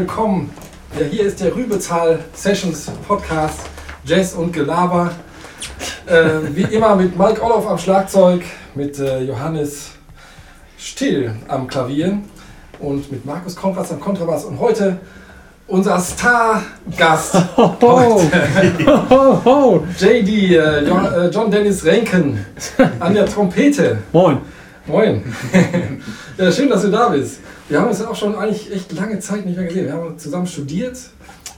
Willkommen. Ja, hier ist der Rübezahl Sessions Podcast Jazz und Gelaber. Äh, wie immer mit Mike Olof am Schlagzeug, mit äh, Johannes Still am Klavier und mit Markus Konrads am Kontrabass. Und heute unser Star-Gast. JD, äh, John, äh, John Dennis Renken an der Trompete. Moin. Moin. ja, schön, dass du da bist. Wir haben uns ja auch schon eigentlich echt lange Zeit nicht mehr gesehen. Wir haben zusammen studiert.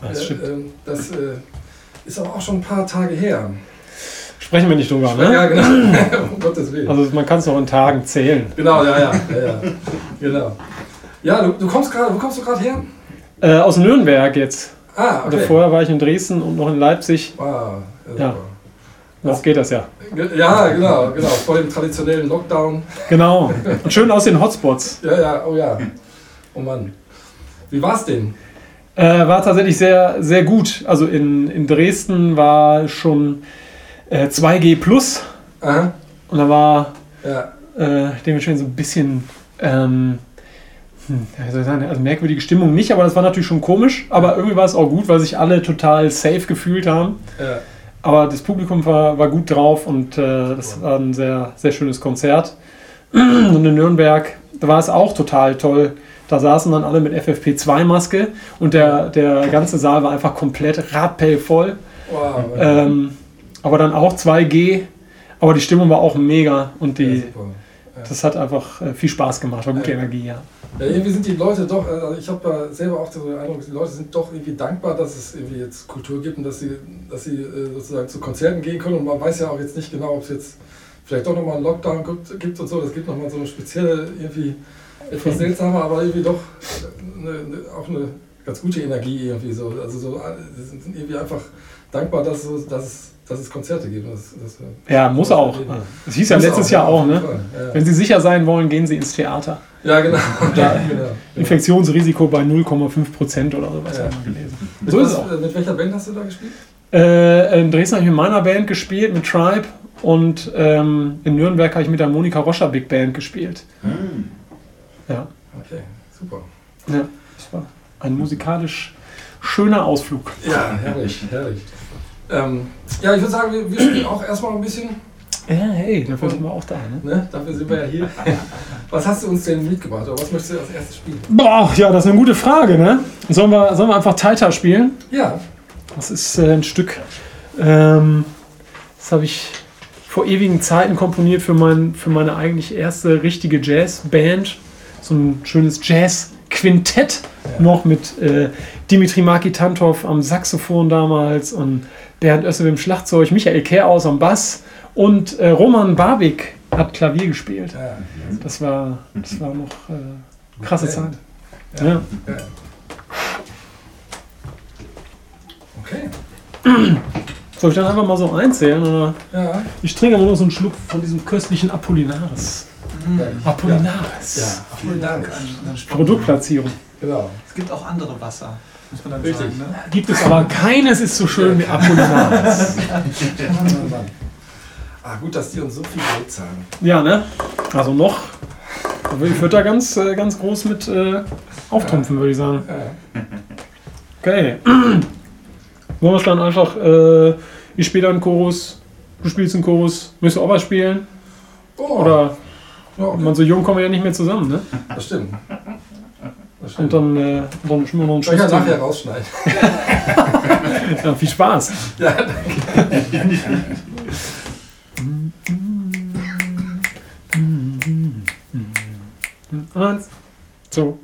Das stimmt. Äh, das äh, ist aber auch schon ein paar Tage her. Sprechen wir nicht drüber, ne? Ja, genau. um Gottes Willen. Also man kann es noch in Tagen zählen. Genau, ja, ja. ja, ja. Genau. Ja, du, du kommst gerade, wo kommst du gerade her? Äh, aus Nürnberg jetzt. Ah, Also okay. vorher war ich in Dresden und noch in Leipzig. Ah, ja, Ja. Noch geht das ja. Ja, genau, genau. Vor dem traditionellen Lockdown. Genau. Und schön aus den Hotspots. Ja, ja, oh ja. Oh Mann. Wie war's denn? Äh, war tatsächlich sehr, sehr gut. Also in, in Dresden war schon äh, 2G plus Aha. und da war Ja. äh, dementsprechend so ein bisschen ähm, hm, ja, wie soll ich sagen, also merkwürdige Stimmung nicht, aber das war natürlich schon komisch. Aber irgendwie war es auch gut, weil sich alle total safe gefühlt haben. Ja. Aber das Publikum war, war gut drauf und äh, das war ein sehr, sehr schönes Konzert. Und in Nürnberg, da war es auch total toll. Da saßen dann alle mit FFP2-Maske und der, der ganze Saal war einfach komplett rappellvoll. Wow. Ähm, aber dann auch 2G. Aber die Stimmung war auch mega und ja, die, super. das hat einfach äh, viel Spaß gemacht. War gute Ja. Energie, ja. Ja, irgendwie sind die Leute doch, also ich habe ja selber auch den Eindruck, die Leute sind doch irgendwie dankbar, dass es irgendwie jetzt Kultur gibt und dass sie, dass sie äh, sozusagen zu Konzerten gehen können. Und man weiß ja auch jetzt nicht genau, ob es jetzt vielleicht doch nochmal einen Lockdown gibt, gibt und so. Das gibt nochmal so eine spezielle, irgendwie etwas seltsame, aber irgendwie doch eine, eine, auch eine ganz gute Energie irgendwie so. Also so, äh, sie sind irgendwie einfach dankbar, dass, so, dass, es, dass es Konzerte gibt. Das, das, Ja, muss auch. Das hieß ja Muss letztes auch, Jahr auch, ne? Ja. Wenn Sie sicher sein wollen, gehen Sie ins Theater. Ja, genau. Da- genau. Infektionsrisiko bei 0,5 Prozent oder sowas Ja. habe ich mal gelesen. Mit, So ist was, auch. äh, mit welcher Band hast du da gespielt? Äh, in Dresden habe ich mit meiner Band gespielt, mit Tribe. Und ähm, in Nürnberg habe ich mit der Monika Roscher Big Band gespielt. Ja, Okay, super. ja, das war ein musikalisch schöner Ausflug. Ja, herrlich, herrlich. Ähm, ja, ich würde sagen, wir, wir spielen auch erstmal ein bisschen. Ja, hey, dafür sind wir auch da. Ne? Ne? Dafür sind wir ja hier. Was hast du uns denn mitgebracht oder was möchtest du als erstes spielen? Boah, ja, das ist eine gute Frage, ne? Sollen wir, sollen wir einfach Taita spielen? Ja, Das ist äh, ein Stück, ähm, das habe ich vor ewigen Zeiten komponiert für, mein, für meine eigentlich erste richtige Jazzband. So ein schönes Jazz-Quintett noch mit äh, Dimitri Markitantov am Saxophon damals und Bernd Össel im Schlagzeug, Michael Kehraus am Bass und äh, Roman Barbik hat Klavier gespielt. ja. Das war, das war noch äh, krasse. Zeit. Ja. ja. Okay. Soll ich dann einfach mal so einzählen? Oder? Ja. Ich trinke aber nur so einen Schluck von diesem köstlichen Apollinaris. Herrlich. Apollinaris. Ja, Vielen Dank an, an. Produktplatzierung. Genau. Es gibt auch andere Wasser, muss man dann Richtig. sagen. Ne? Gibt es aber keines ist so schön wie Apollinaris. Ah, gut, dass die uns so viel Geld zahlen. Ja, ne? Also noch. Aber ich würde da ganz, äh, ganz groß mit äh, auftrumpfen, würde ich sagen. Ja. Okay. Wollen wir es dann einfach, äh, ich spiele einen Chorus, du spielst einen Chorus, willst du auch was spielen? Oh, Oder ja, okay. man so jung kommen wir ja nicht mehr zusammen, ne? das stimmt. Das Und stimmt. dann, äh, dann spielen wir noch einen Soll ich ja Schluss. nachher rausschneiden? Ja, viel Spaß. Ja, danke. Eins, zwei.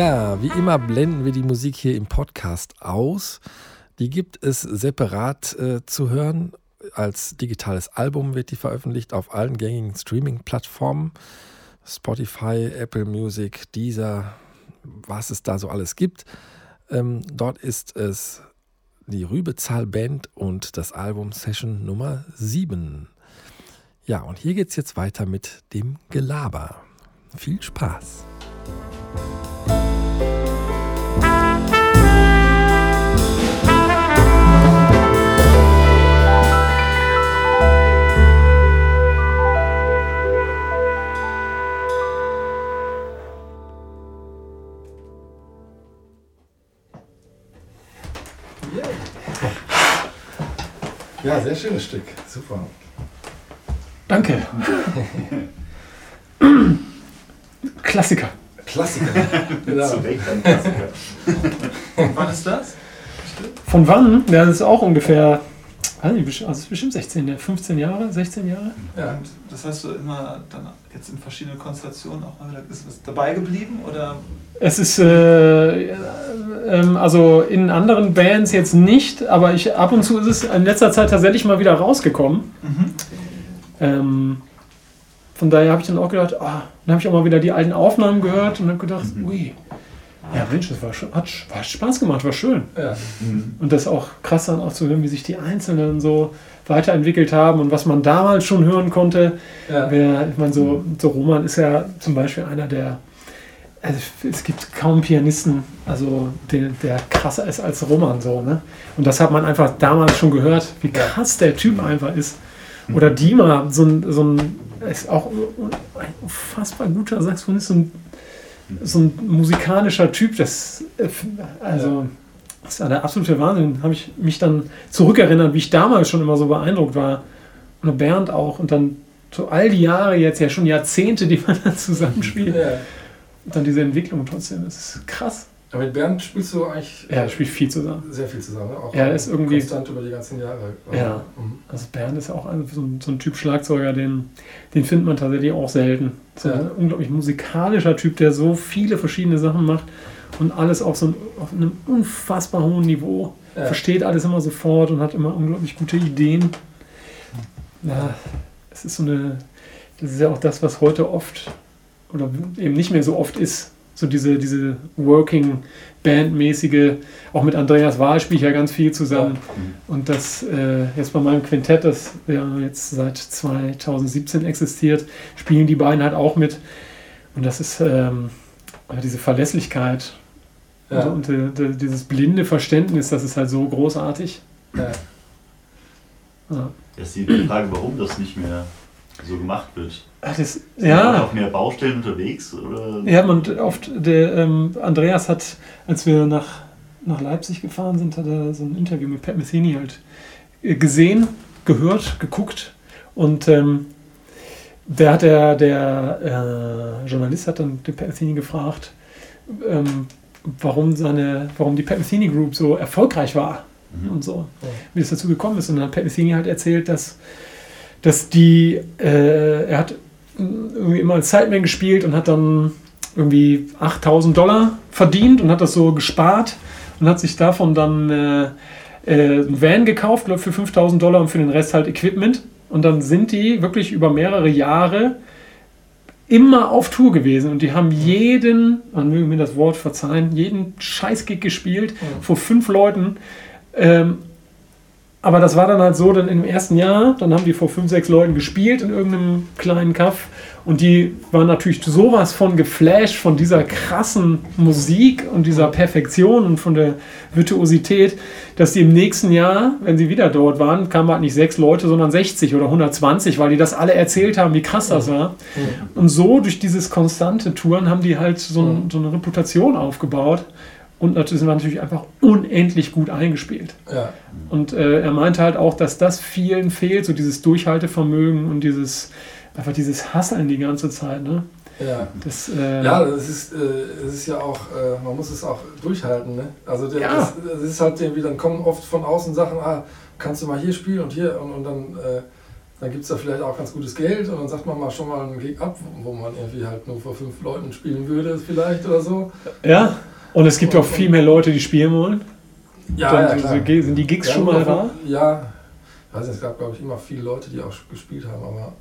Ja, wie immer blenden wir die Musik hier im Podcast aus. Die gibt es separat äh, zu hören. Als digitales Album wird die veröffentlicht auf allen gängigen Streaming-Plattformen. Spotify, Apple Music, Deezer, was es da so alles gibt. Ähm, dort ist es die Rübezahl Band und das Album Session Nummer 7. Ja, und hier geht es jetzt weiter mit dem Gelaber. Viel Spaß. Ja, sehr schönes Stück. Super. Danke. Klassiker. Klassiker. genau. Zu Recht ein Klassiker. Wann ist das? Von wann? Ja, das ist auch ungefähr, also es ist bestimmt 16, Jahre, 15 Jahre, 16 Jahre. Ja. Und das hast du immer dann jetzt in verschiedenen Konstellationen auch mal wieder, ist was dabei geblieben oder? Es ist, äh, ähm, also in anderen Bands jetzt nicht, aber ich, ab und zu ist es in letzter Zeit tatsächlich mal wieder rausgekommen. Mhm. Ähm, von daher habe ich dann auch gedacht, ah, dann habe ich auch mal wieder die alten Aufnahmen gehört und habe gedacht, ui, ja Mensch, das war, schon, hat hat Spaß gemacht, war schön. Ja. Und das auch krass dann auch zu hören, wie sich die Einzelnen so weiterentwickelt haben und was man damals schon hören konnte. Ja. Wer, ich meine, so, so Roman ist ja zum Beispiel einer der, also es gibt kaum Pianisten, also der, der krasser ist als Roman so, ne? Und das hat man einfach damals schon gehört, wie krass der Typ einfach ist. Oder Dima, so ein, so ein ist auch ein unfassbar guter Saxophonist, so ein, so ein musikalischer Typ, das äh, also das ist ja der absolute Wahnsinn. Habe ich mich dann zurückerinnert, wie ich damals schon immer so beeindruckt war. Und Bernd auch. Und dann so all die Jahre jetzt, ja schon Jahrzehnte, die man da zusammenspielt. ja. Und dann diese Entwicklung trotzdem. Das ist krass. Aber mit Bernd spielst du eigentlich Ja, er spielt viel zusammen. sehr viel zusammen. Ne? Auch Ja, er ist irgendwie- konstant über die ganzen Jahre. Ja. Mhm. Also Bernd ist ja auch ein- so ein, so ein Typ Schlagzeuger, den, den findet man tatsächlich auch selten. So Ja. ein unglaublich musikalischer Typ, der so viele verschiedene Sachen macht und alles auf so einem, auf einem unfassbar hohen Niveau. Ja. Versteht alles immer sofort und hat immer unglaublich gute Ideen. Ja, es ist so eine, das ist ja auch das, was heute oft oder eben nicht mehr so oft ist. So diese, diese Working Band-mäßige, auch mit Andreas Wahl spiele ich ja ganz viel zusammen. Und das äh, jetzt bei meinem Quintett, das ja jetzt seit 2017 existiert, spielen die beiden halt auch mit. Und das ist ähm, ja, diese Verlässlichkeit Ja. und, und äh, dieses blinde Verständnis, das ist halt so großartig. Ja. Ja, Jetzt die Frage, warum das nicht mehr so gemacht wird. Ah, das, Sind Leute ja. auf mehr Baustellen unterwegs? Oder? ja, und oft, der ähm, Andreas hat, als wir nach, nach Leipzig gefahren sind, hat er so ein Interview mit Pat Metheny halt äh, gesehen, gehört, geguckt und ähm, der hat der, der äh, Journalist hat dann den Pat Metheny gefragt, ähm, warum seine, warum die Pat Metheny Group so erfolgreich war Mhm. und so, wie es dazu gekommen ist. Und dann hat Pat Metheny halt erzählt, dass, dass die, äh, er hat irgendwie immer als Sideman gespielt und hat dann irgendwie 8000 Dollar verdient und hat das so gespart und hat sich davon dann äh, äh, ein Van gekauft, glaube für 5000 Dollar und für den Rest halt Equipment. Und dann sind die wirklich über mehrere Jahre immer auf Tour gewesen und die haben jeden, man möge mir das Wort verzeihen, jeden Scheißgig gespielt vor fünf Leuten. Ähm, aber das war dann halt so, dann im ersten Jahr, dann haben die vor fünf, sechs Leuten gespielt in irgendeinem kleinen Kaff. Und die waren natürlich sowas von geflasht von dieser krassen Musik und dieser Perfektion und von der Virtuosität, dass die im nächsten Jahr, wenn sie wieder dort waren, kamen halt nicht sechs Leute, sondern 60 oder 120, weil die das alle erzählt haben, wie krass das war. Und so durch dieses konstante Touren haben die halt so, so eine Reputation aufgebaut und natürlich sind wir natürlich einfach unendlich gut eingespielt. Ja. Und äh, er meinte halt auch, dass das vielen fehlt, so dieses Durchhaltevermögen und dieses einfach dieses Hasseln die ganze Zeit. Ne? Ja. Das, äh, Ja, das ist, äh, es ist ja auch, äh, man muss es auch durchhalten. Ne? Also der, Ja. das, das ist halt irgendwie, dann kommen oft von außen Sachen, ah, kannst du mal hier spielen und hier und, und dann, äh, dann gibt es da vielleicht auch ganz gutes Geld und dann sagt man mal schon mal einen Gig ab, wo man irgendwie halt nur vor fünf Leuten spielen würde vielleicht oder so. ja. Und es gibt auch viel mehr Leute, die spielen wollen. Dann klar. sind die- Gigs Ja, schon mal da? Ja, ich weiß nicht, es gab glaube ich immer viele Leute, die auch gespielt haben, aber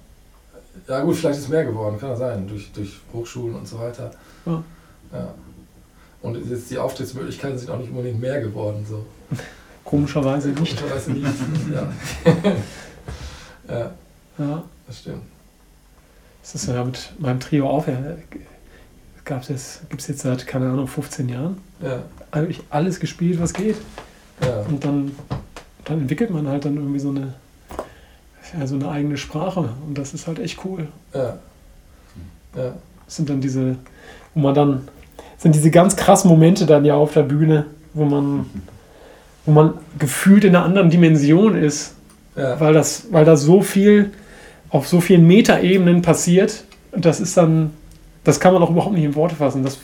ja gut, vielleicht ist es mehr geworden, kann ja sein, durch, durch Hochschulen und so weiter. Ja. Ja. Und jetzt die Auftrittsmöglichkeiten sind auch nicht unbedingt mehr geworden. So. Komischerweise nicht. Komischerweise nicht. ja. ja, Ja. das stimmt. Das ist ja mit meinem Trio auch. Ja, gab's jetzt, gibt es jetzt seit, keine Ahnung, 15 Jahren. Ja, Eigentlich alles gespielt, was geht. ja, Und dann, dann entwickelt man halt dann irgendwie so eine, ja, so eine eigene Sprache. Und das ist halt echt cool. ja. Ja, Das sind dann diese, wo man dann, sind diese ganz krassen Momente dann ja auf der Bühne, wo man, wo man gefühlt in einer anderen Dimension ist. ja. weil, das, weil da so viel auf so vielen Metaebenen passiert. Und das ist dann, das kann man auch überhaupt nicht in Worte fassen. Das,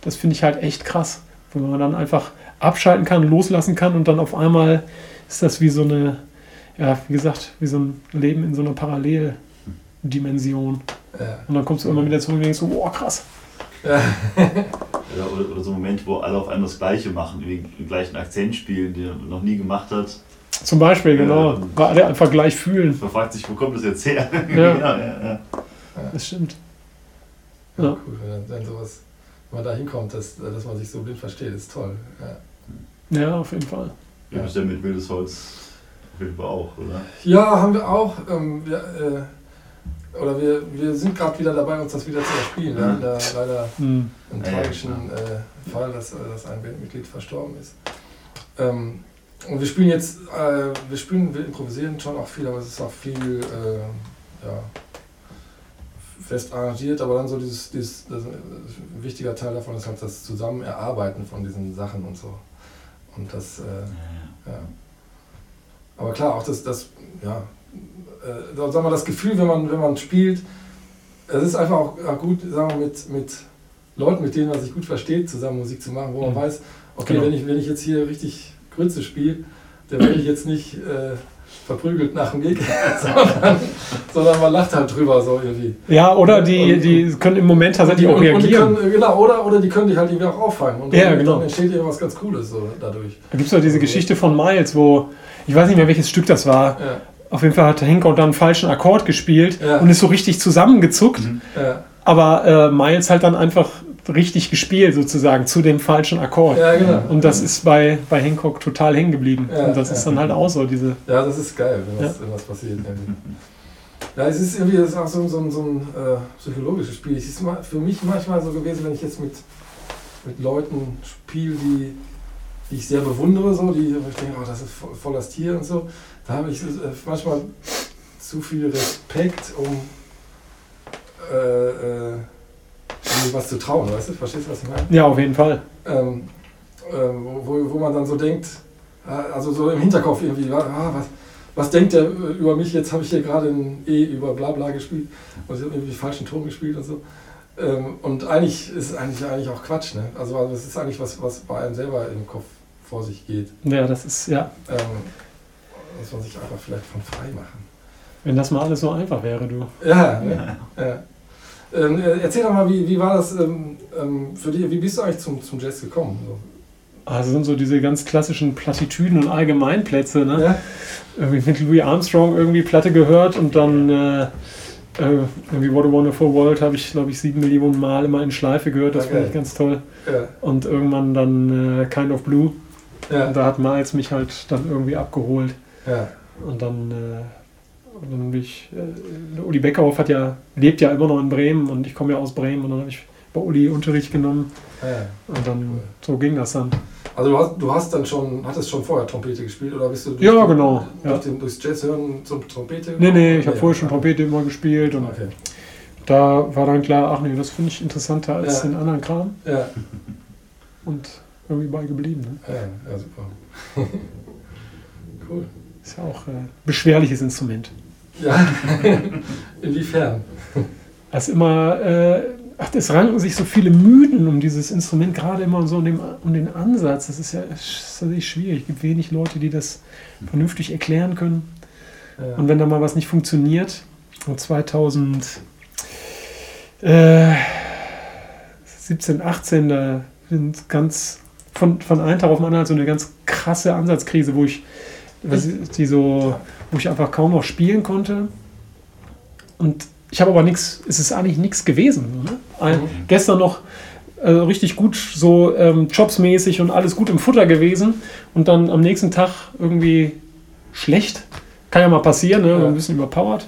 das finde ich halt echt krass, wenn man dann einfach abschalten kann, loslassen kann und dann auf einmal ist das wie so eine, ja, wie gesagt, wie so ein Leben in so einer Paralleldimension. Ja. Und dann kommst du immer wieder zurück und denkst so, oh krass. Ja. oder, oder, so ein Moment, wo alle auf einmal das Gleiche machen, den gleichen Akzent spielen, den er noch nie gemacht hat. Zum Beispiel, genau. Ähm, Weil alle einfach gleich fühlen. Man fragt sich, wo kommt das jetzt her? Ja, genau, ja, ja. Das stimmt. Ja, ja. cool, wenn dann sowas, wenn man da hinkommt, dass, dass man sich so blind versteht, ist toll. Ja, ja auf jeden Fall. Ja, ja. mit wildes Holz auf jeden Fall auch, oder? Ja, haben wir auch. Ähm, wir, äh, oder wir, wir sind gerade wieder dabei, uns das wieder zu erspielen. Wir hatten da leider mhm. einen tragischen äh, Fall, dass, dass ein Bandmitglied verstorben ist. Ähm, und wir spielen jetzt, äh, wir spielen, wir improvisieren schon auch viel, aber es ist auch viel äh, ja, fest arrangiert, aber dann so dieses, dieses ein wichtiger Teil davon ist halt das Zusammenerarbeiten von diesen Sachen und so. Und das, äh, ja. Aber klar, auch das, das ja, äh, sagen wir, das Gefühl, wenn man, wenn man spielt, es ist einfach auch gut, sagen wir, mit, mit Leuten, mit denen man sich gut versteht, zusammen Musik zu machen, wo man mhm. weiß, okay, genau. wenn, ich, wenn ich jetzt hier richtig Grütze spiele, der werde ich jetzt nicht äh, verprügelt nach dem Gig, sondern, sondern man lacht halt drüber so irgendwie. Ja, oder die, und, die können im Moment tatsächlich auch reagieren. Können, genau, oder, oder die können dich halt irgendwie auch auffangen. Und ja, genau. dann entsteht irgendwas ganz Cooles so dadurch. Da gibt es ja diese Geschichte von Miles, wo, ich weiß nicht mehr, welches Stück das war. Ja. Auf jeden Fall hat Henker dann einen falschen Akkord gespielt ja. und ist so richtig zusammengezuckt. Mhm. Ja. Aber äh, Miles halt dann einfach richtig gespielt, sozusagen, zu dem falschen Akkord. Ja, genau. Und das ist bei, bei Hancock total hängen geblieben. Ja, und das ja. ist dann halt auch so, diese. Ja, das ist geil, wenn das, wenn das passiert. Ja, es ist irgendwie das ist auch so, so, so ein äh, psychologisches Spiel. Es ist für mich manchmal so gewesen, wenn ich jetzt mit, mit Leuten spiele, die, die ich sehr bewundere, so, die ich denke, oh, das ist voll, voll das Tier und so, da habe ich äh, manchmal zu viel Respekt, um äh, äh was zu trauen, weißt du? Verstehst du, was ich meine? Ja, auf jeden Fall. Ähm, äh, wo, wo man dann so denkt, äh, also so im Hinterkopf irgendwie, ah, was, was denkt der über mich? Jetzt habe ich hier gerade ein E über Blabla gespielt und ich habe irgendwie den falschen Ton gespielt und so. Ähm, und eigentlich ist es eigentlich, eigentlich auch Quatsch, ne? Also, also das ist eigentlich was, was bei einem selber im Kopf vor sich geht. Ja, das ist, ja. Ähm, muss man sich einfach vielleicht von frei machen. Wenn das mal alles so einfach wäre, du. Ja, ne? ja. ja. Ähm, äh, erzähl doch mal, wie, wie war das ähm, ähm, für dich? Wie bist du eigentlich zum, zum Jazz gekommen? So? Also sind so diese ganz klassischen Plattitüden und Allgemeinplätze. Ne? Ja. Irgendwie mit Louis Armstrong irgendwie Platte gehört und dann äh, äh, irgendwie What a Wonderful World habe ich, glaube ich, sieben Millionen Mal immer in Schleife gehört. Das okay. fand ich ganz toll. Ja. Und irgendwann dann äh, Kind of Blue. Ja. Und da hat Miles mich halt dann irgendwie abgeholt. Und dann äh, und dann bin ich, äh, Uli Beckhoff hat ja, lebt ja immer noch in Bremen und ich komme ja aus Bremen und dann habe ich bei Uli Unterricht genommen. Ja, und dann cool. so ging das dann. Also du hast, du hast dann schon, hattest schon vorher Trompete gespielt oder bist du durch, ja, genau, durch ja. Den, durchs Jazz hören zum Trompete? Nee, nee, ich habe vorher schon Trompete immer gespielt und okay. da war dann klar, ach nee, das finde ich interessanter als ja. den anderen Kram. Ja. Und irgendwie beigeblieben. Ne? Ja, ja, super. cool. Ist ja auch ein äh, beschwerliches Instrument. Ja, inwiefern? Das immer, äh, ach, es ranken sich so viele Mythen um dieses Instrument, gerade immer so um den, um den Ansatz. Das ist ja tatsächlich schwierig. Es gibt wenig Leute, die das vernünftig erklären können. Ja. Und wenn da mal was nicht funktioniert, und 2017, äh, 18, da sind ganz von, von einem Tag auf den anderen so eine ganz krasse Ansatzkrise, wo ich die so, wo ich einfach kaum noch spielen konnte. Und ich habe aber nichts, es ist eigentlich nichts gewesen. Ne? Ein, mhm. Gestern noch äh, richtig gut, so ähm, jobsmäßig und alles gut im Futter gewesen und dann am nächsten Tag irgendwie schlecht. Kann ja mal passieren, ne? Ja. ein bisschen überpowered.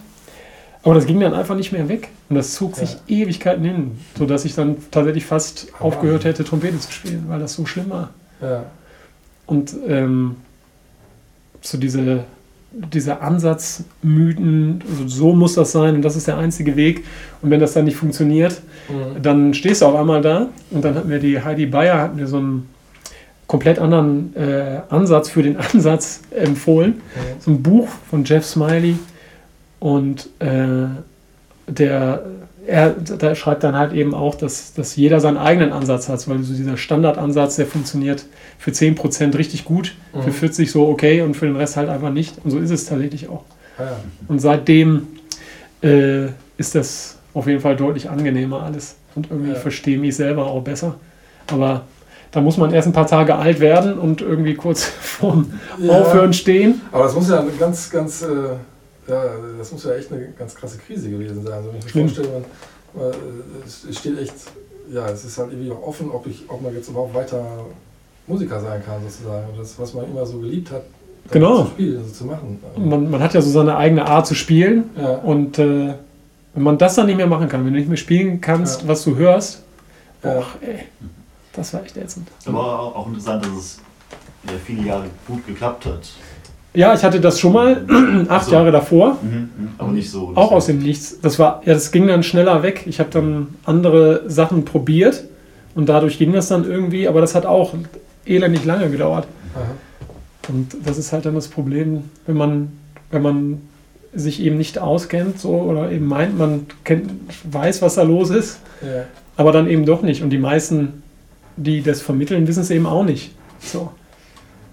Aber das ging dann einfach nicht mehr weg. Und das zog sich ja. Ewigkeiten hin, sodass ich dann tatsächlich fast oh, aufgehört hätte, Trompete zu spielen, weil das so schlimm war. Ja. Und ähm, so diese, dieser Ansatz, Mythen, also so muss das sein und das ist der einzige Weg. Und wenn das dann nicht funktioniert, mhm. dann stehst du auf einmal da. Und dann hatten wir die Heidi Bayer, hatten wir so einen komplett anderen äh, Ansatz für den Ansatz empfohlen. So ein Buch von Jeff Smiley und äh, der er da schreibt dann halt eben auch, dass, dass jeder seinen eigenen Ansatz hat, weil so dieser Standardansatz, der funktioniert für 10% richtig gut, Mhm. für 40 so okay und für den Rest halt einfach nicht. Und so ist es tatsächlich auch. Ah, ja. Und seitdem äh, ist das auf jeden Fall deutlich angenehmer alles. Und irgendwie Ja. verstehe mich selber auch besser. Aber da muss man erst ein paar Tage alt werden und irgendwie kurz vorm Ja. Aufhören stehen. Aber das muss ja eine ganz, ganz, äh, ja, das muss ja echt eine ganz krasse Krise gewesen sein. Also wenn ich mir Schlimm. vorstelle, man, man, es- steht echt, ja, es ist halt irgendwie auch offen, ob, ich, ob man jetzt überhaupt weiter Musiker sein kann, sozusagen. Und das, was man immer so geliebt hat, Genau. zu spielen, also zu machen. Man, man hat ja so seine eigene Art zu spielen. Ja, Und äh, wenn man das dann nicht mehr machen kann, wenn du nicht mehr spielen kannst, Ja. was du hörst, Ja. boah, ey, das war echt ätzend. Aber auch, auch interessant, dass es viele Jahre gut geklappt hat. Ja, ich hatte das schon mal, acht So. Jahre davor. Mhm, aber nicht so. Auch aus dem Nichts. Das war, ja, das ging dann schneller weg. Ich habe dann andere Sachen probiert und dadurch ging das dann irgendwie, aber das hat auch elendig lange gedauert. aha. Und das ist halt dann das Problem, wenn man, wenn man sich eben nicht auskennt, so oder eben meint, man kennt, weiß, was da los ist, ja. aber dann eben doch nicht. Und die meisten, die das vermitteln, wissen es eben auch nicht. So.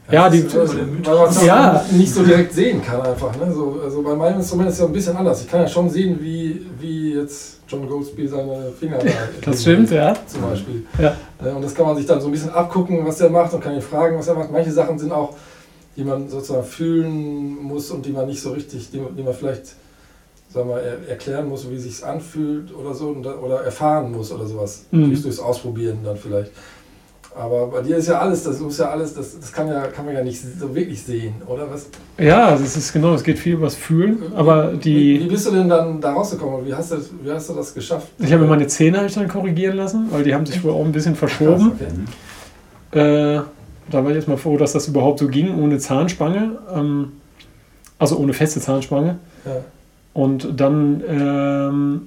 Ja, die- man es Ja. nicht so direkt sehen kann einfach. Ne? So, also bei meinem Instrument ist es ja ein bisschen anders. Ich kann ja schon sehen, wie, wie jetzt John Goldsby seine Finger da Das stimmt, ja. Zum Beispiel. Ja. Äh, Und das kann man sich dann so ein bisschen abgucken, was er macht und kann ihn fragen, was er macht. Manche Sachen sind auch, die man sozusagen fühlen muss und die man nicht so richtig, die, die man vielleicht sagen wir, er, erklären muss, wie es sich anfühlt oder so oder erfahren muss oder sowas. Mhm. Durchs Ausprobieren dann vielleicht. Aber bei dir ist ja alles, das muss ja alles, das, das kann, ja, kann man ja nicht so wirklich sehen, oder? Was, Ja, das ist genau, es geht viel übers Fühlen, aber wie, wie die. bist du denn dann da rausgekommen? Wie hast du, wie hast du das geschafft? Ich habe mir meine Zähne ich dann korrigieren lassen, weil die haben sich wohl auch ein bisschen verschoben. Okay. Äh, da war ich erstmal froh, dass das überhaupt so ging, ohne Zahnspange. Ähm, also ohne feste Zahnspange. Ja. Und dann, ähm,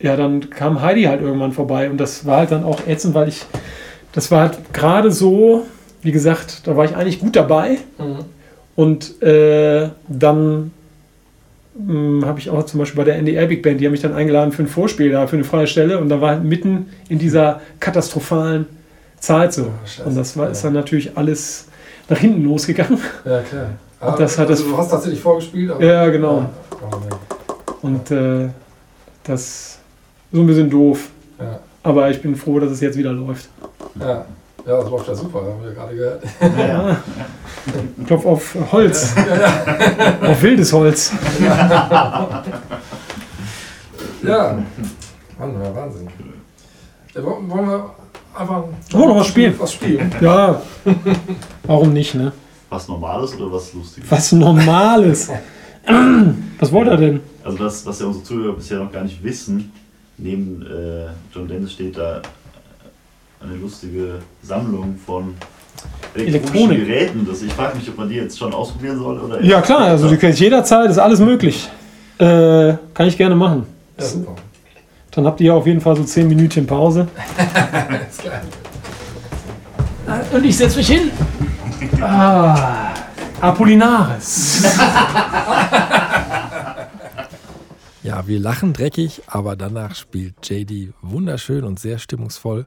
ja, dann kam Heidi halt irgendwann vorbei und das war halt dann auch ätzend, weil ich, das war halt gerade so, wie gesagt, da war ich eigentlich gut dabei Mhm. und äh, dann habe ich auch zum Beispiel bei der NDR Big Band, die haben mich dann eingeladen für ein Vorspiel da, für eine freie Stelle und da war halt mitten in dieser katastrophalen Zeit so. Oh, und das war, ist dann natürlich alles nach hinten losgegangen. Ja, klar. Und das hat also das- du hast tatsächlich vorgespielt? Aber Ja, genau. Ja, oh. Und äh, das so ein bisschen doof. ja. Aber ich bin froh, dass es jetzt wieder läuft. Ja. ja, das läuft ja super, haben wir gerade gehört. Ja. Klopf auf Holz. auf wildes Holz. Ja, Mann, ja, Wahnsinn. Ja, wollen wir einfach Wollen wir noch was spielen? Was spielen? Ja. Warum nicht, ne? Was Normales oder was Lustiges? Was Normales. Was wollt ihr denn? Also das, was ja unsere Zuhörer bisher noch gar nicht wissen, neben äh, John Dennis steht da eine lustige Sammlung von elektronischen Elektronik. Geräten. Das, ich frage mich, ob man die jetzt schon ausprobieren soll oder Ja klar, also du kannst jederzeit, ist alles möglich. Äh, kann ich gerne machen. Ja, super. Dann habt ihr auf jeden Fall so 10 Minütchen Pause. Klar. Und ich setze mich hin. Ah, Apollinaris. Ja, wir lachen dreckig, aber danach spielt JD wunderschön und sehr stimmungsvoll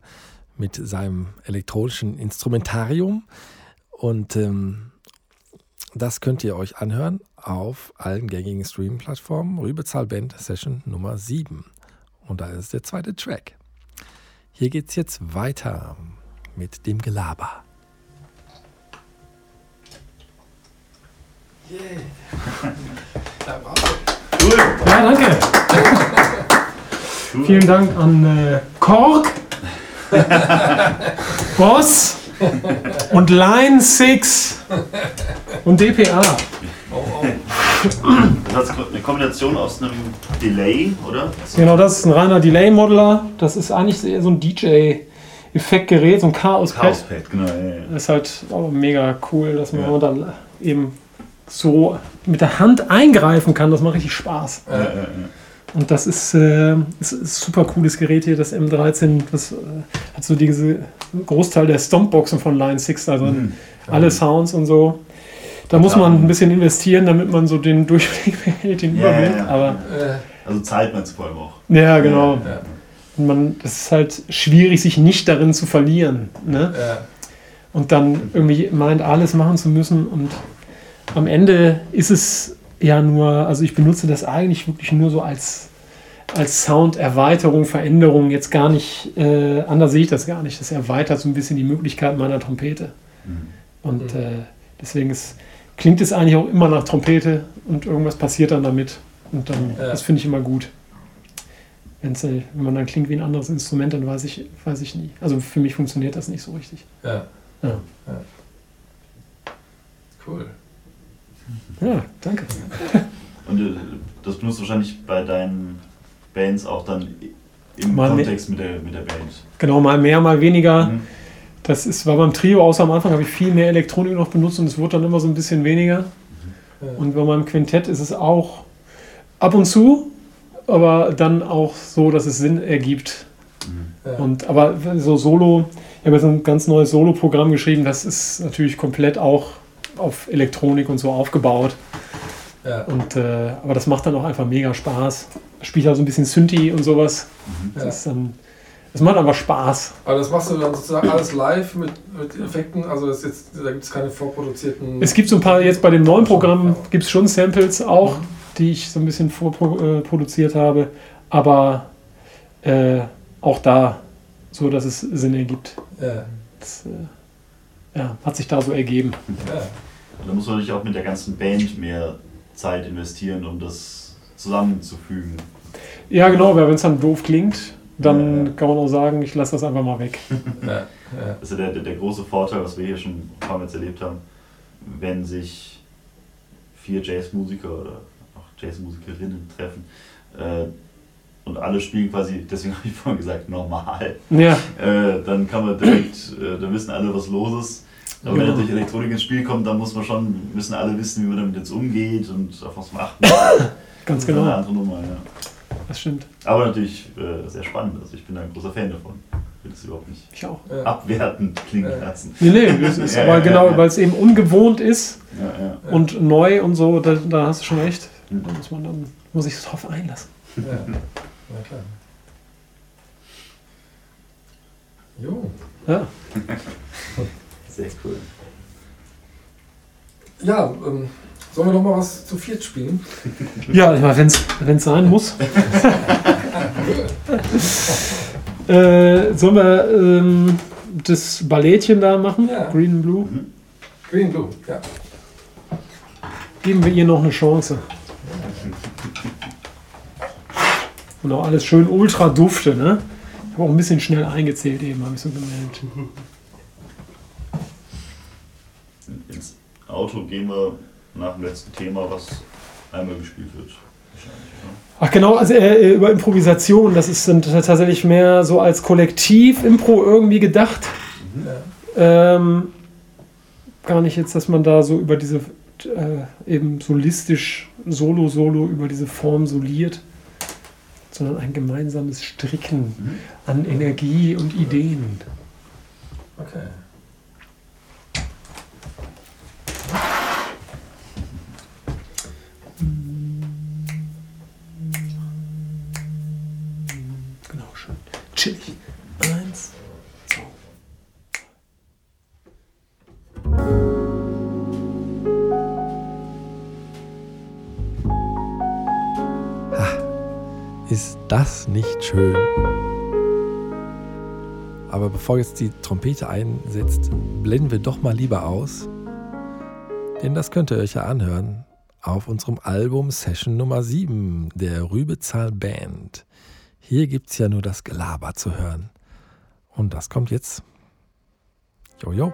mit seinem elektronischen Instrumentarium. Und ähm, das könnt ihr euch anhören auf allen gängigen Streaming-Plattformen. Rübezahl Band Session Nummer 7. Und da ist der zweite Track. Hier geht's jetzt weiter mit dem Gelaber. Bravo. Cool. Ja, danke. cool. Vielen Dank an äh, Kork, Boss und Line 6 und DPA. Oh, oh. Das ist eine Kombination aus einem Delay, oder? Genau, das ist ein reiner Delay-Modeler. Das ist eigentlich eher so ein DJ-Effektgerät, so ein Chaos-Pad. Chaospad, genau. Ja, ja. Das ist halt auch mega cool, dass man Ja. dann eben so mit der Hand eingreifen kann. Das macht richtig Spaß. Ja, ja, ja. Und das ist, äh, ist, ist ein super cooles Gerät hier, das M13. Das äh, hat so diese Großteil der Stompboxen von Line 6, also Mhm. alle Sounds und so. Da muss man ein bisschen investieren, damit man so den Durchblick behält, den Überblick. Aber Äh, Also Zeit meinst du vor allem auch. ja, genau. man, das ist halt schwierig, sich nicht darin zu verlieren. Ne? Und dann irgendwie meint, alles machen zu müssen. Und am Ende ist es ja nur, also ich benutze das eigentlich wirklich nur so als, als Sound-Erweiterung, Veränderung. Jetzt gar nicht, äh, anders sehe ich das gar nicht. Das erweitert so ein bisschen die Möglichkeit meiner Trompete. Mhm. Und Mhm. äh, deswegen ist, klingt es eigentlich auch immer nach Trompete und irgendwas passiert dann damit. Und dann, Ja. das finde ich immer gut. Wenn's, äh, wenn man dann klingt wie ein anderes Instrument, dann weiß ich, weiß ich nie. Also für mich funktioniert das nicht so richtig. ja. Ja. Cool. Ja, danke. Und äh, das benutzt du wahrscheinlich bei deinen Bands auch dann im Mal mehr- Kontext mit der, mit der Band. Genau, mal mehr, mal weniger. Mhm. Das ist, war beim Trio, außer am Anfang habe ich viel mehr Elektronik noch benutzt und es wurde dann immer so ein bisschen weniger. Ja. Und bei meinem Quintett ist es auch ab und zu, aber dann auch so, dass es Sinn ergibt. Mhm. ja. Und, aber so Solo, ich habe jetzt ein ganz neues Solo-Programm geschrieben, das ist natürlich komplett auch auf Elektronik und so aufgebaut. ja. Und, äh, aber das macht dann auch einfach mega Spaß. Spielt auch so ein bisschen Synthi und sowas. Das, Ja. ist dann, das macht einfach Spaß. Aber das machst du dann sozusagen alles live mit, mit Effekten, also jetzt, da gibt es keine vorproduzierten. Es gibt so ein paar, jetzt bei dem neuen Programm gibt es schon Samples auch, die ich so ein bisschen vorproduziert habe, aber äh, auch da so, dass es Sinn ergibt. Ja, Das äh, ja, hat sich da so ergeben. ja. Da muss man natürlich auch mit der ganzen Band mehr Zeit investieren, um das zusammenzufügen. Ja, genau, weil wenn es dann doof klingt, dann Ja, kann man auch sagen, ich lasse das einfach mal weg. ja, ist ja der, der, der große Vorteil, was wir hier schon ein paar Mal erlebt haben, wenn sich vier Jazzmusiker oder auch Jazzmusikerinnen treffen äh, und alle spielen quasi, deswegen habe ich vorhin gesagt, normal, Ja, äh, dann kann man direkt, äh, dann wissen alle, was los ist. Aber wenn Genau. natürlich Elektronik ins Spiel kommt, dann muss man schon, müssen alle wissen, wie man damit jetzt umgeht und auf was man achten muss. ganz Das ist eine genau. andere Nummer, ja. Das stimmt. Aber natürlich äh, sehr spannend. Also ich bin da ein großer Fan davon. Ich will das überhaupt nicht Ich auch. abwertend klingen lassen. Nee, nee, das ist Ja, aber ja, genau, ja. weil es eben ungewohnt ist Ja, ja. Ja. und neu und so, da, da hast du schon recht. Mhm. Da muss man dann, muss ich drauf einlassen. Ja. Na klar. Jo. Ja. Sehr cool. Ja, ähm, sollen wir noch mal was zu viert spielen? Ja, wenn es sein muss. äh, sollen wir ähm, das Ballettchen da machen? Ja. Green and Blue? Green Blue, ja. Geben wir ihr noch eine Chance. Und auch alles schön ultra dufte, ne? Ich habe auch ein bisschen schnell eingezählt eben, habe ich so gemerkt. Ins Auto gehen wir nach dem letzten Thema, was einmal gespielt wird. Wahrscheinlich, oder? Ach genau, also äh, über Improvisation, das ist sind tatsächlich mehr so als Kollektiv-Impro irgendwie gedacht. ja. Ähm, gar nicht jetzt, dass man da so über diese äh, eben solistisch, solo-solo über diese Form soliert, sondern ein gemeinsames Stricken Mhm. an Energie und Ideen. Okay. Genau, schön. Chillig. Ist das nicht schön? Aber bevor jetzt die Trompete einsetzt, blenden wir doch mal lieber aus. Denn das könnt ihr euch ja anhören auf unserem Album Session Nummer 7 der Rübezahl Band. Hier gibt's ja nur das Gelaber zu hören. Und das kommt jetzt. Jojo.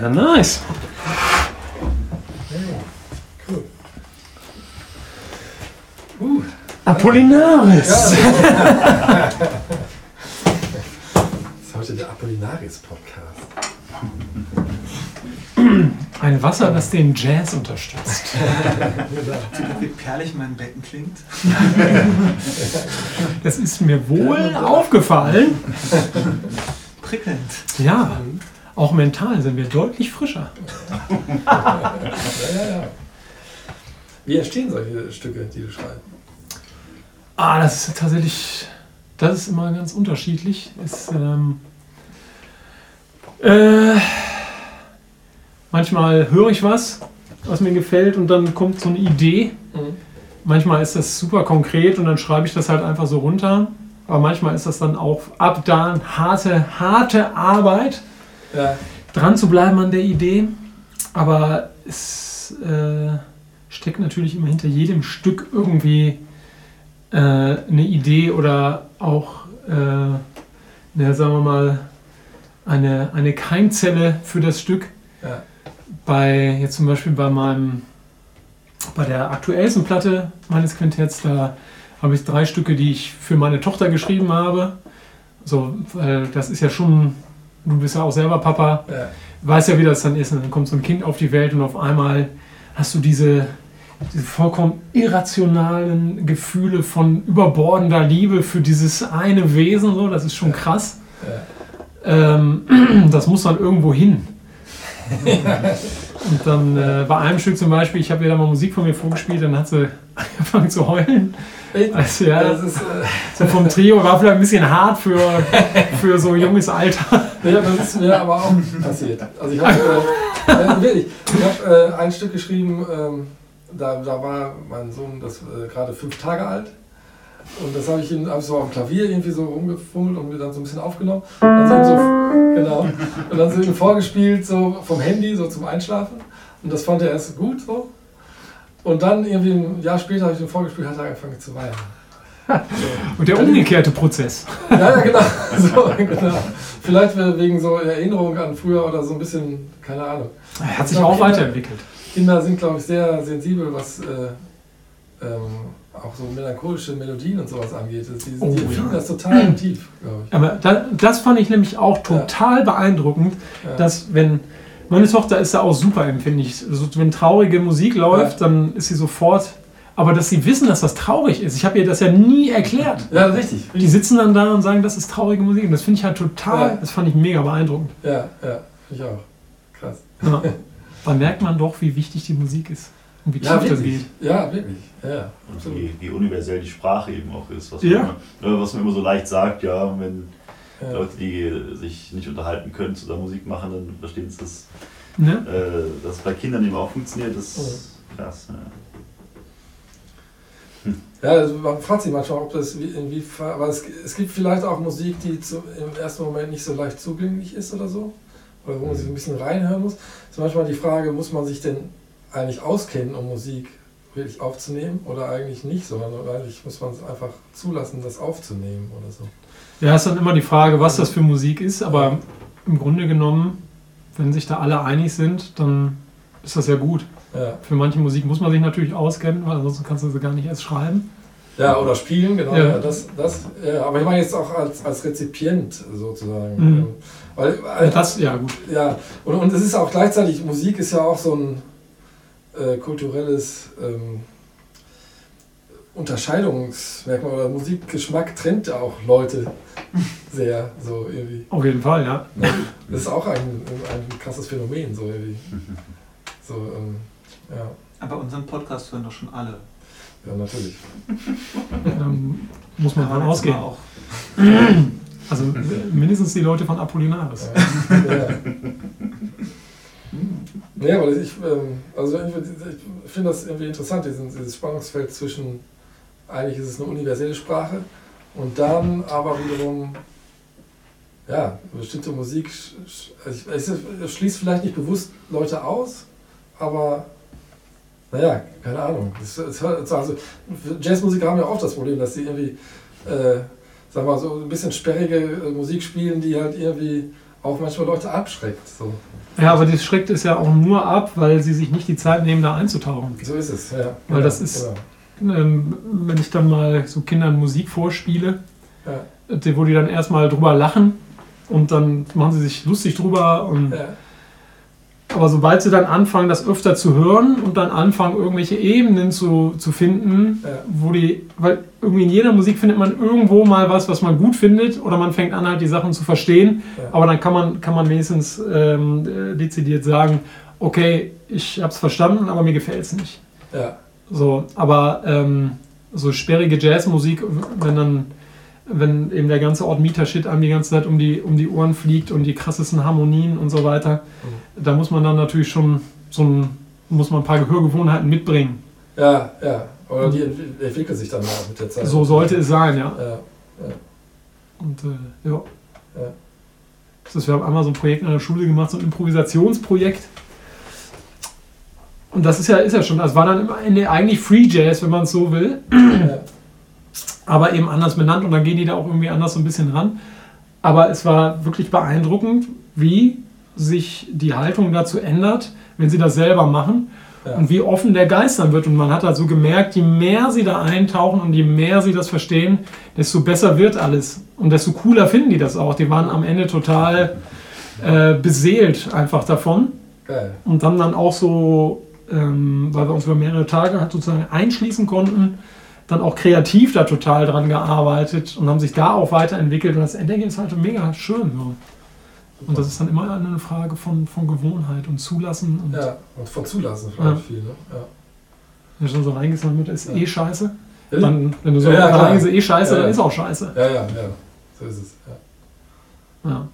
Ja, nice. Cool. Uh, Apollinaris. Apollinaris-Podcast. Ein Wasser, das den Jazz unterstützt. Wie perlig mein Becken klingt. Das ist mir wohl aufgefallen. Prickelnd. Ja, auch mental sind wir deutlich frischer. Ja, ja, ja. Wie entstehen solche Stücke, die du schreibst? Ah, das ist tatsächlich, das ist immer ganz unterschiedlich. Ist, ähm, äh, manchmal höre ich was, was mir gefällt und dann kommt so eine Idee. Mhm. Manchmal ist das super konkret und dann schreibe ich das halt einfach so runter. Aber manchmal ist das dann auch ab da harte, harte Arbeit, Ja. dran zu bleiben an der Idee. Aber es äh, steckt natürlich immer hinter jedem Stück irgendwie äh, eine Idee oder auch, äh, na, sagen wir mal, eine, eine Keimzelle für das Stück. Ja. Bei jetzt zum Beispiel bei meinem bei der aktuellsten Platte meines Quintetts, da habe ich drei Stücke, die ich für meine Tochter geschrieben habe. So, das ist ja schon, du bist ja auch selber Papa, Ja. weiß ja, wie das dann ist. Und dann kommt so ein Kind auf die Welt und auf einmal hast du diese, diese vollkommen irrationalen Gefühle von überbordender Liebe für dieses eine Wesen. So, das ist schon krass. Ähm, das muss dann irgendwo hin. Und dann äh, bei einem Stück zum Beispiel, ich habe ihr da mal Musik von mir vorgespielt, dann hat sie angefangen zu heulen. Also, ja, Das ist, äh, so vom Trio war vielleicht ein bisschen hart für, für so junges Alter. ja, das ist mir aber auch passiert. Also ich habe äh, äh, habe äh, ein Stück geschrieben, ähm, da, da war mein Sohn das äh, gerade fünf Tage alt. Und das habe ich ihm hab so auf dem Klavier irgendwie so rumgefummelt und mir dann so ein bisschen aufgenommen. Dann so, ihm so, genau. Und dann so ihm vorgespielt, so vom Handy, so zum Einschlafen. Und das fand er erst gut so. Und dann irgendwie ein Jahr später habe ich ihm vorgespielt, hat er angefangen zu weinen. Und der umgekehrte Prozess. Ja, ja, genau. So, genau. Vielleicht wegen so Erinnerung an früher oder so ein bisschen, keine Ahnung. Er hat sich auch weiterentwickelt. Kinder sind, glaube ich, sehr sensibel, was äh, ähm, auch so melancholische Melodien und sowas angeht. Die, Oh, die ja. das total tief, glaube ich. Aber da, das fand ich nämlich auch total beeindruckend, Ja. dass wenn meine Tochter ist da auch super empfindlich. Also, wenn traurige Musik läuft, dann ist sie sofort. Aber dass sie wissen, dass das traurig ist. Ich habe ihr das ja nie erklärt. ja, richtig. Die sitzen dann da und sagen, das ist traurige Musik. Und das finde ich halt total, Ja. das fand ich mega beeindruckend. Ja, ja, ich auch. Krass. Ja. Da merkt man doch, wie wichtig die Musik ist. Und wie tief Ja, das wirklich. geht. Ja, wirklich. Ja, Und absolut. wie, wie universell die Sprache eben auch ist. Was, Ja. man, äh, was man immer so leicht sagt, ja, wenn Ja. Leute, die sich nicht unterhalten können, zusammen Musik machen, dann verstehen sie das. Ne? Äh, dass es bei Kindern eben auch funktioniert, das ist krass. Ja. Ja, also man fragt sich manchmal, ob das wie, inwiefern, aber es, es gibt vielleicht auch Musik, die zu, im ersten Moment nicht so leicht zugänglich ist oder so, oder wo man sich ein bisschen reinhören muss. ist manchmal die Frage, muss man sich denn eigentlich auskennen, um Musik wirklich aufzunehmen oder eigentlich nicht, sondern eigentlich muss man es einfach zulassen, das aufzunehmen oder so. Ja, ist dann immer die Frage, was das für Musik ist, aber im Grunde genommen, wenn sich da alle einig sind, dann ist das ja gut. Ja, Für manche Musik muss man sich natürlich auskennen, weil ansonsten kannst du sie gar nicht erst schreiben. ja oder spielen, genau. Ja. Ja. das, das, ja, aber ich meine jetzt auch als, als Rezipient sozusagen. Mhm. Weil, Und weil das, ja gut. Ja, und, und es ist auch gleichzeitig, Musik ist ja auch so ein äh, kulturelles ähm, Unterscheidungsmerkmal oder Musikgeschmack trennt ja auch Leute sehr so irgendwie. Auf jeden Fall, ja. Das ist auch ein, ein krasses Phänomen, so irgendwie. So, ähm, ja, Aber unseren Podcast hören doch schon alle. ja, natürlich. Dann muss man davon ausgehen. Auch. Also mindestens die Leute von Apollinaris. Ja. ja. Nee, aber ich, ähm, also ich finde das irgendwie interessant, dieses Spannungsfeld zwischen, eigentlich ist es eine universelle Sprache und dann aber wiederum, ja, bestimmte Musik, also ich, es schließt vielleicht nicht bewusst Leute aus, aber naja, keine Ahnung. Also Jazzmusiker haben ja auch das Problem, dass sie irgendwie, äh, sag mal, so ein bisschen sperrige äh, Musik spielen, die halt irgendwie auch manchmal Leute abschreckt. So, Ja, aber das schreckt es ja auch nur ab, weil sie sich nicht die Zeit nehmen, da einzutauchen. so ist es, ja. Weil das ist- Genau. Ähm, wenn ich dann mal so Kindern Musik vorspiele, Ja. wo die dann erstmal drüber lachen und dann machen sie sich lustig drüber und Ja. Aber sobald sie dann anfangen, das öfter zu hören und dann anfangen, irgendwelche Ebenen zu, zu finden, Ja. wo die, weil irgendwie in jeder Musik findet man irgendwo mal was, was man gut findet, oder man fängt an, halt die Sachen zu verstehen, Ja. aber dann kann man, kann man wenigstens ähm, äh, dezidiert sagen, okay, ich habe es verstanden, aber mir gefällt es nicht. Ja. So, aber ähm, so sperrige Jazzmusik, wenn dann, wenn eben der ganze Ort Mieter-Shit einem die ganze Zeit um die, um die Ohren fliegt und die krassesten Harmonien und so weiter, da muss man dann natürlich schon so ein, muss man ein paar Gehörgewohnheiten mitbringen. Ja, ja. Oder die entwi- entwickelt sich dann auch mit der Zeit. So sollte es sein, ja. Ja. Und äh, ja. Ja. Das ist, wir haben einmal so ein Projekt in der Schule gemacht, so ein Improvisationsprojekt. Und das ist ja, ist ja schon, das war dann im Ende eigentlich Free Jazz, wenn man es so will. ja. Aber eben anders benannt und dann gehen die da auch irgendwie anders so ein bisschen ran. Aber es war wirklich beeindruckend, wie sich die Haltung dazu ändert, wenn sie das selber machen Ja. und wie offen der Geist dann wird. Und man hat halt so gemerkt, je mehr sie da eintauchen und je mehr sie das verstehen, desto besser wird alles. Und desto cooler finden die das auch. Die waren am Ende total äh, beseelt einfach davon Geil. und haben dann auch so, ähm, weil wir uns über mehrere Tage halt sozusagen einschließen konnten, dann auch kreativ da total dran gearbeitet und haben sich da auch weiterentwickelt und das Endergebnis ist halt mega schön. So. Und das ist dann immer eine Frage von, von Gewohnheit und Zulassen und Ja. Und von Zulassen vielleicht Ja. viel, ne? Ja. wenn du schon so wird, ist Ja. eh scheiße. Dann, wenn du so Ja, reingehst, eh scheiße, dann ist auch scheiße. Ja, ja, ja. So ist es. Ja. Ja.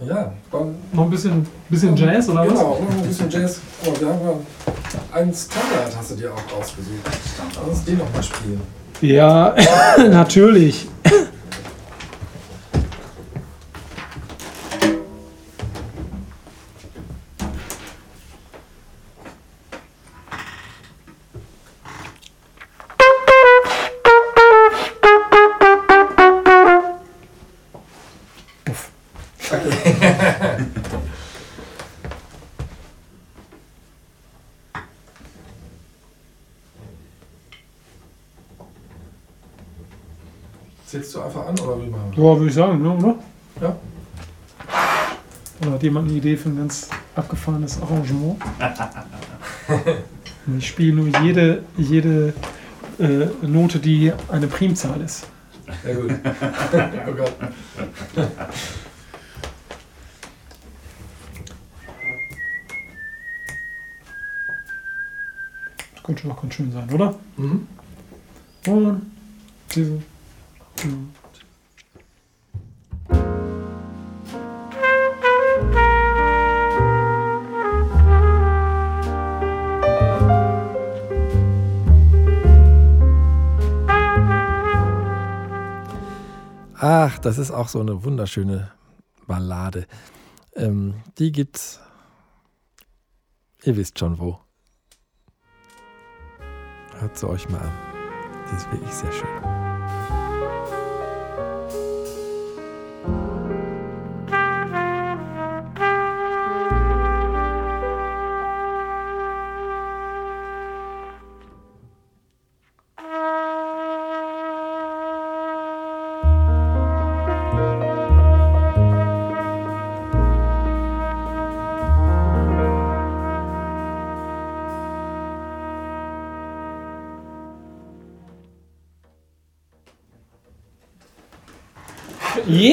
Ja, dann Noch ein bisschen, bisschen Jazz oder was? Genau, noch ein bisschen Jazz. Oh, wir haben ja einen Standard hast du dir auch ausgesucht. Lass uns den nochmal spielen. Ja, natürlich. Ja, würde ich sagen, ne, oder? Ja. Oder hat jemand eine Idee für ein ganz abgefahrenes Arrangement? Ich spiele nur jede, jede äh, Note, die eine Primzahl ist. Sehr gut. oh Gott. Das könnte schon auch ganz schön sein, oder? Mhm. Und diese. Ja. Ach, das ist auch so eine wunderschöne Ballade. Ähm, die gibt's. Ihr wisst schon wo. Hört sie euch mal an. Die ist wirklich sehr schön.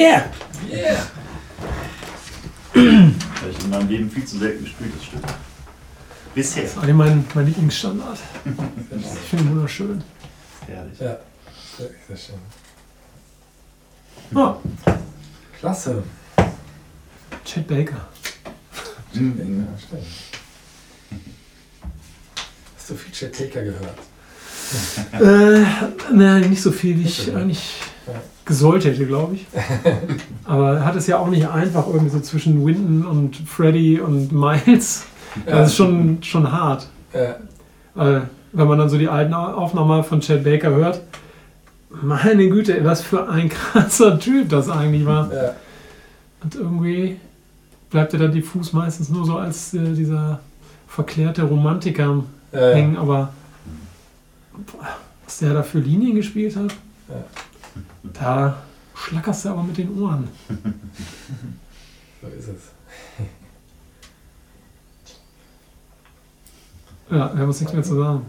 Yeah! Yeah! Habe ich in meinem Leben viel zu selten gespielt, das Stück. Bisher. Das ist eigentlich mein, mein Lieblingsstandard. Ich finde ihn wunderschön. Herrlich. Ja. Sehr, sehr schön. Ah, Klasse. Chet Baker. Mhm. Ja, stimmt. Hast du viel Chet Taker gehört? Äh, nein, nicht so viel, wie ich Nicht so, eigentlich. Gesollt hätte, glaube ich. Aber er hat es ja auch nicht einfach irgendwie so zwischen Winton und Freddy und Miles. Das ist schon, schon hart. Ja. Weil, wenn man dann so die alten Aufnahmen von Chad Baker hört, meine Güte, was für ein krasser Typ das eigentlich war. Ja. Und irgendwie bleibt er dann diffus meistens nur so als äh, dieser verklärte Romantiker hängen, aber boah, was der da für Linien gespielt hat. Da schlackerst du aber mit den Ohren. So ist es. Ja, wir haben uns nichts mehr zu sagen.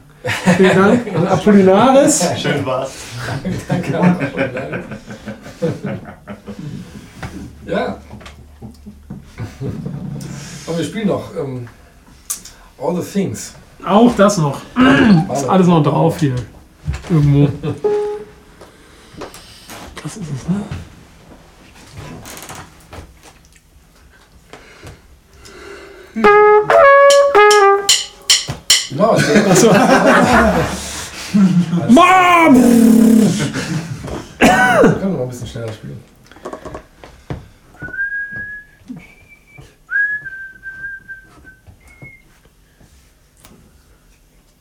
Vielen Dank an Apollinaris. Schön war's. Danke schon. Ja. Aber wir spielen noch ähm, All the Things. Auch das noch. Ist alles noch drauf hier. Irgendwo. Das ist es, ne? Genau, Achso. Mom! wir können noch ein bisschen schneller spielen.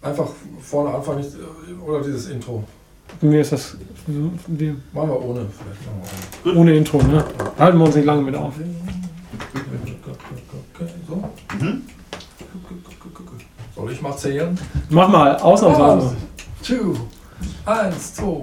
Einfach vorne anfangen nicht, oder dieses Intro. Mir ist das. Wir, Machen wir ohne. Vielleicht ohne. ohne Intro, ne? Halten wir uns nicht lange mit auf. So. Mhm. Soll ich mal zählen? Mach mal, ausnahmsweise. Two, eins, zwei.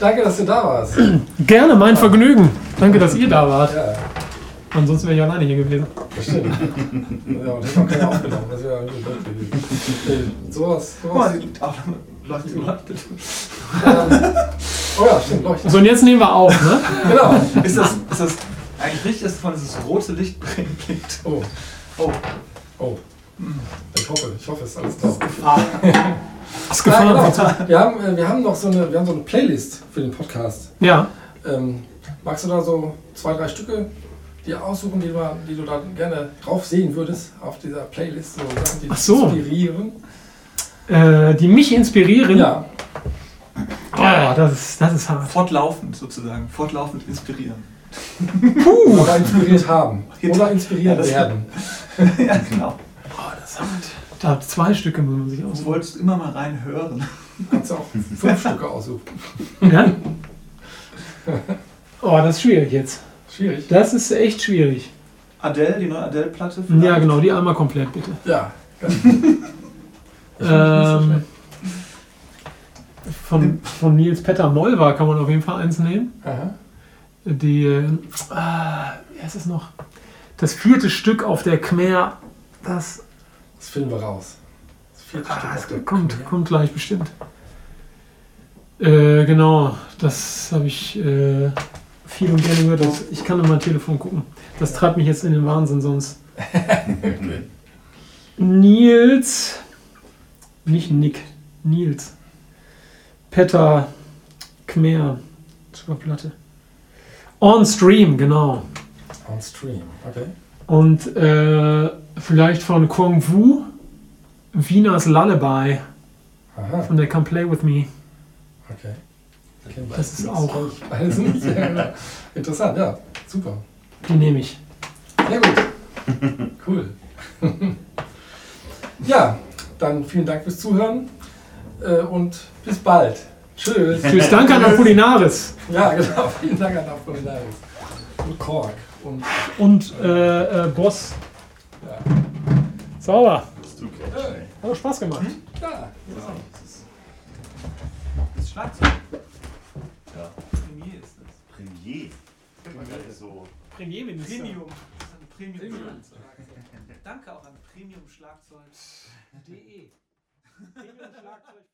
Danke, dass du da warst. Gerne, mein Vergnügen. Danke, dass ihr da wart. Ja, Ansonsten wäre ich alleine hier gewesen. das stimmt. Ja, und ich habe keiner aufgenommen, das wäre ein guter gewesen. Sowas, sowas. läuft leuchtet. Ähm, oh ja, stimmt, leuchtet. So, und jetzt nehmen wir auf, ne? Genau. Ist das, ist das eigentlich richtig, dass von dieses rote Licht blinkt? Oh, Oh, oh. Ich hoffe, ich hoffe, es ist alles drauf. Gefahr. Ja, gefahren. genau. wir, haben, äh, wir haben noch so eine, wir haben so eine Playlist für den Podcast. Ja. Ähm, magst du da so zwei, drei Stücke dir aussuchen, die du, die du da gerne drauf sehen würdest auf dieser Playlist? So Sachen, die dich Ach so. inspirieren. Äh, die mich inspirieren. Ja, Oh, das ist, das ist hart. Fortlaufend sozusagen. Fortlaufend inspirieren. oder inspiriert haben. Oder inspiriert Ja, das- werden. ja, genau. Oh, das ist hart. Da zwei Stücke muss man sich Du aussuchen. wolltest immer mal reinhören. Kannst du auch fünf Stücke aussuchen. Ja? Oh, das ist schwierig jetzt. Schwierig. Das ist echt schwierig. Adele, die neue Adele-Platte? Ja, genau, die einmal komplett bitte. Ja. Ähm, von, von Nils Petter Molvar kann man auf jeden Fall eins nehmen. Aha. Die, äh, ah, wie heißt es noch? Das vierte Stück auf der Khmer. Das, Das finden wir raus. Ah, der kommt, kommt gleich bestimmt. Äh, genau, das habe ich äh, viel und gerne gehört. Das, ich kann in mein Telefon gucken. Das treibt mich jetzt in den Wahnsinn sonst. Nils, nicht Nick, Nils. Petter Khmer, super Platte. On Stream, genau. On Stream, okay. Und äh, vielleicht von Kung Fu, Wieners Lullaby, Aha, von der Come Play With Me. okay. Wir Das ist auch- nicht. Ja. Interessant, ja. Super. Die nehme ich. Sehr gut. Cool. ja, dann vielen Dank fürs Zuhören äh, und bis bald. Tschüss. Tschüss, danke an Apollinaris. Ja, genau. Vielen Dank an Apollinaris. Und Kork. Und Und äh, äh, Boss. Sauber. Bist du Hey. Hat doch Spaß gemacht. Ja, Genau. Das Schlagzeug. Ja. Premier ist das. Premier. Das ist so. Premierminister. Premium. Das ist ein Premium. Premium. Danke auch an Premium Schlagzeug. Premium Schlagzeug.